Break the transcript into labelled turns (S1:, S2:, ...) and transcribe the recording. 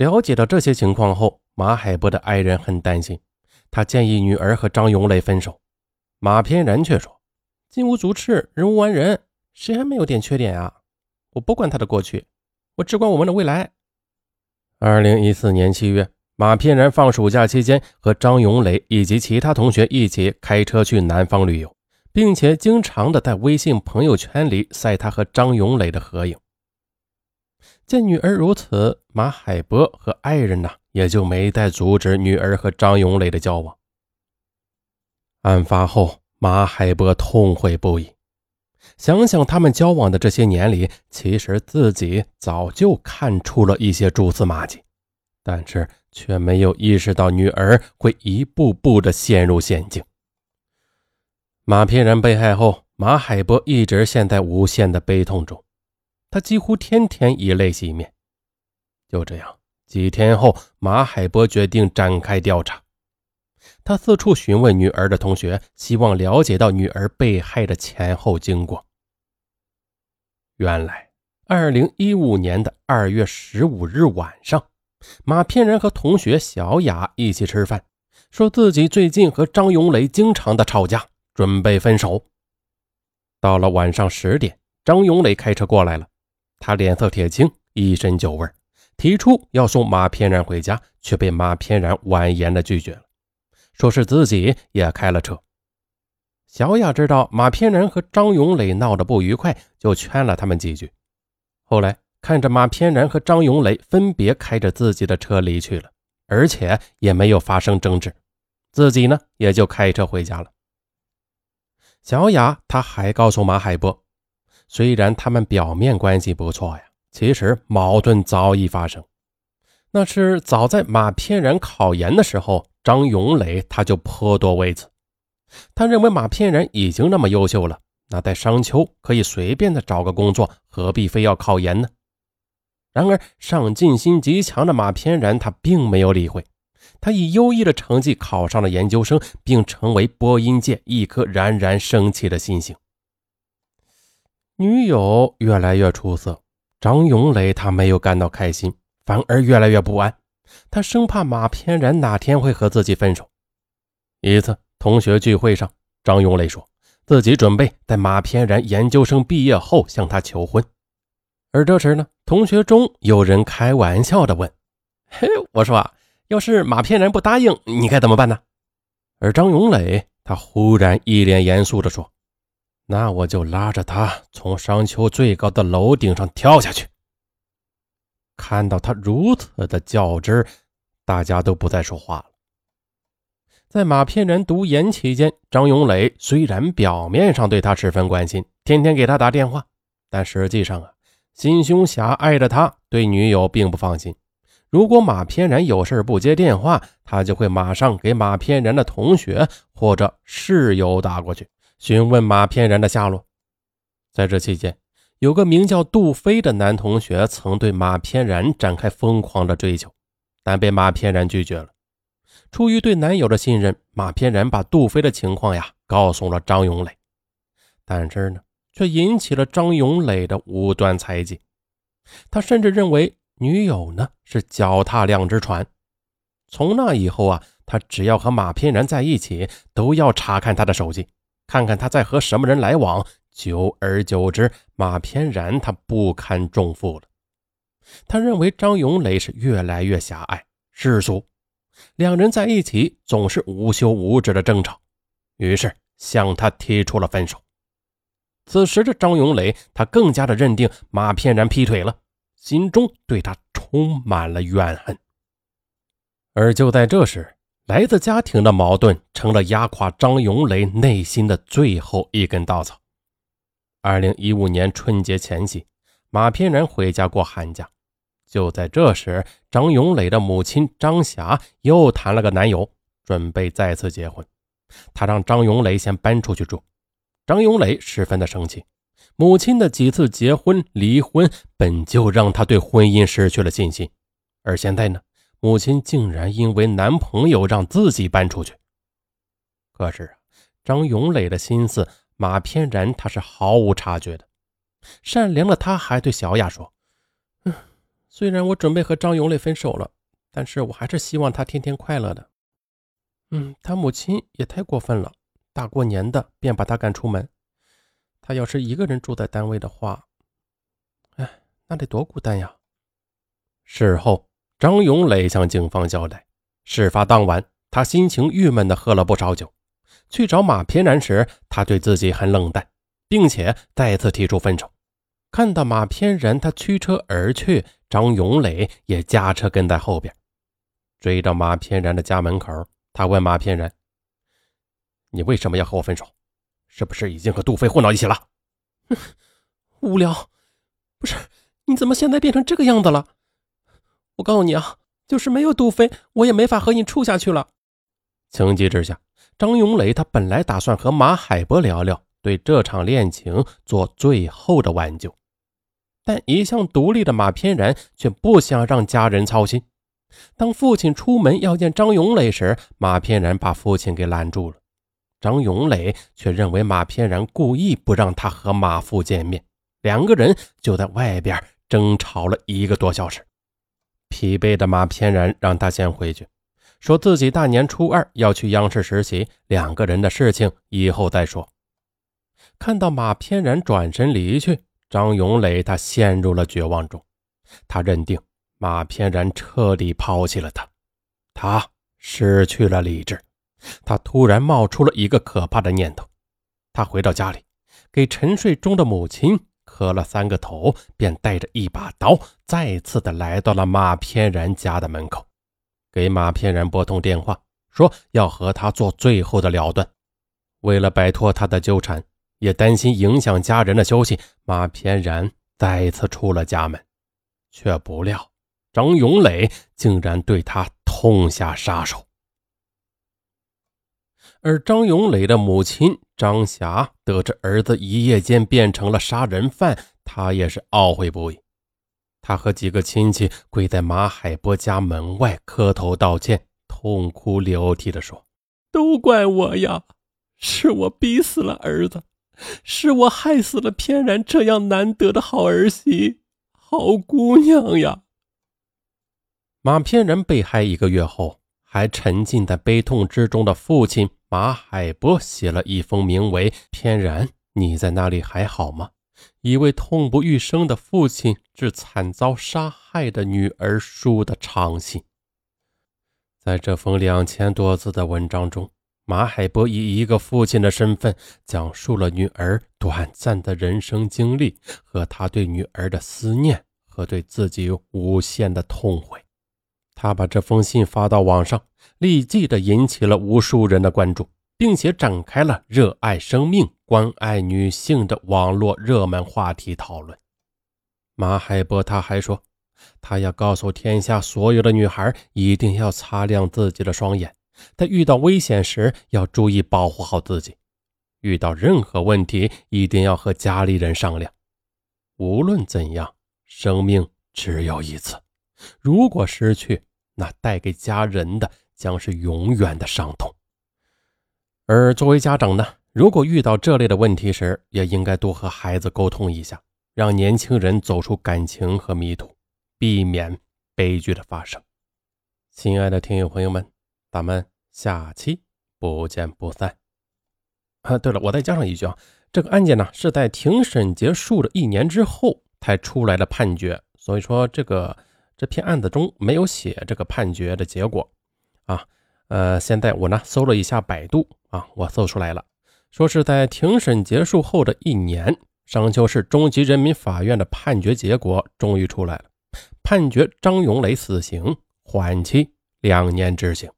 S1: 了解到这些情况后，马海波的爱人很担心，他建议女儿和张永磊分手。马翩然却说：“金无足赤，人无完人，谁还没有点缺点啊？我不管他的过去，我只管我们的未来。”二零一四年七月，马翩然放暑假期间和张永磊以及其他同学一起开车去南方旅游，并且经常的在微信朋友圈里晒他和张永磊的合影。见女儿如此，马海波和爱人呢，也就没再阻止女儿和张永磊的交往。案发后，马海波痛悔不已，想想他们交往的这些年里，其实自己早就看出了一些蛛丝马迹，但是却没有意识到女儿会一步步的陷入陷阱。马偏然被害后，马海波一直陷在无限的悲痛中。他几乎天天以泪洗面。就这样，几天后，马海波决定展开调查。他四处询问女儿的同学，希望了解到女儿被害的前后经过。原来，二零一五年的二月十五日晚上，马翩然和同学小雅一起吃饭，说自己最近和张永磊经常的吵架，准备分手。到了晚上十点，张永磊开车过来了。他脸色铁青，一身酒味，提出要送马翩然回家，却被马翩然婉言的拒绝了，说是自己也开了车。小雅知道马翩然和张永磊闹得不愉快，就劝了他们几句。后来看着马翩然和张永磊分别开着自己的车离去了，而且也没有发生争执，自己呢也就开车回家了。小雅她还告诉马海波。虽然他们表面关系不错呀，其实矛盾早已发生。那是早在马翩然考研的时候，张永磊他就颇多微词。他认为马翩然已经那么优秀了，那在商丘可以随便的找个工作，何必非要考研呢？然而上进心极强的马翩然他并没有理会，他以优异的成绩考上了研究生，并成为播音界一颗冉冉升起的新星。女友越来越出色，张永磊他没有感到开心，反而越来越不安。他生怕马翩然哪天会和自己分手。一次同学聚会上，张永磊说自己准备在马翩然研究生毕业后向她求婚。而这时呢，同学中有人开玩笑的问：“嘿，我说啊，要是马翩然不答应，你该怎么办呢？”而张永磊他忽然一脸严肃的说。那我就拉着他从商丘最高的楼顶上跳下去。看到他如此的较真，大家都不再说话了。在马翩然读研期间，张永磊虽然表面上对他十分关心，天天给他打电话，但实际上啊，心胸狭隘的他对女友并不放心。如果马翩然有事不接电话，他就会马上给马翩然的同学或者室友打过去。询问马翩然的下落。在这期间，有个名叫杜飞的男同学曾对马翩然展开疯狂的追求，但被马翩然拒绝了。出于对男友的信任，马翩然把杜飞的情况呀告诉了张永磊，但是呢，却引起了张永磊的无端猜忌。他甚至认为女友呢是脚踏两只船。从那以后啊，他只要和马翩然在一起，都要查看他的手机。看看他在和什么人来往，久而久之，马翩然他不堪重负了。他认为张永磊是越来越狭隘世俗，两人在一起总是无休无止的争吵，于是向他提出了分手。此时的张永磊，他更加的认定马翩然劈腿了，心中对他充满了怨恨。而就在这时，来自家庭的矛盾成了压垮张永磊内心的最后一根稻草。二零一五年春节前夕，马翩然回家过寒假。就在这时，张永磊的母亲张霞又谈了个男友，准备再次结婚。她让张永磊先搬出去住。张永磊十分的生气，母亲的几次结婚、离婚本就让他对婚姻失去了信心，而现在呢？母亲竟然因为男朋友让自己搬出去。可是啊，张永磊的心思，马翩然他是毫无察觉的。善良的他还对小雅说：“嗯，虽然我准备和张永磊分手了，但是我还是希望他天天快乐的。嗯，他母亲也太过分了，大过年的便把他赶出门。他要是一个人住在单位的话，哎，那得多孤单呀。事后，张永磊向警方交代，事发当晚，他心情郁闷的喝了不少酒。去找马翩然时，他对自己很冷淡，并且再次提出分手。看到马翩然他驱车而去，张永磊也驾车跟在后边，追到马翩然的家门口。他问马翩然：“你为什么要和我分手？是不是已经和杜飞混到一起了？”“无聊，不是？你怎么现在变成这个样子了？我告诉你啊，就是没有杜飞，我也没法和你处下去了。”情急之下。张永磊他本来打算和马海波聊聊，对这场恋情做最后的挽救，但一向独立的马翩然却不想让家人操心。当父亲出门要见张永磊时，马翩然把父亲给拦住了。张永磊却认为马翩然故意不让他和马父见面，两个人就在外边争吵了一个多小时。疲惫的马翩然让他先回去。说自己大年初二要去央视实习，两个人的事情以后再说。看到马翩然转身离去，张永磊他陷入了绝望中。他认定马翩然彻底抛弃了他，他失去了理智。他突然冒出了一个可怕的念头。他回到家里，给沉睡中的母亲磕了三个头，便带着一把刀，再次的来到了马翩然家的门口。给马翩然拨通电话，说要和他做最后的了断。为了摆脱他的纠缠，也担心影响家人的休息，马翩然再次出了家门，却不料张永磊竟然对他痛下杀手。而张永磊的母亲张霞得知儿子一夜间变成了杀人犯，她也是懊悔不已。她和几个亲戚跪在马海波家门外磕头道歉，痛哭流涕地说：“都怪我呀，是我逼死了儿子，是我害死了翩然这样难得的好儿媳、好姑娘呀。”马翩然被害一个月后，还沉浸在悲痛之中的父亲马海波写了一封名为《翩然，你在那里还好吗》。一位痛不欲生的父亲致惨遭杀害的女儿书的长信。在这封两千多字的文章中，马海波以一个父亲的身份，讲述了女儿短暂的人生经历和他对女儿的思念和对自己无限的痛悔。他把这封信发到网上，立即的引起了无数人的关注。并且展开了热爱生命、关爱女性的网络热门话题讨论。马海波他还说，他要告诉天下所有的女孩，一定要擦亮自己的双眼，在遇到危险时要注意保护好自己，遇到任何问题一定要和家里人商量。无论怎样，生命只有一次，如果失去，那带给家人的将是永远的伤痛。而作为家长呢，如果遇到这类的问题时，也应该多和孩子沟通一下，让年轻人走出感情和迷途，避免悲剧的发生。亲爱的听友朋友们，咱们下期不见不散。啊，对了，我再加上一句啊，这个案件呢是在庭审结束了一年之后才出来的判决，所以说这个这篇案子中没有写这个判决的结果啊。呃，现在我呢搜了一下百度啊，我搜出来了，说是在庭审结束后的一年，商丘市中级人民法院的判决结果终于出来了，判决张永磊死刑，缓期两年执行。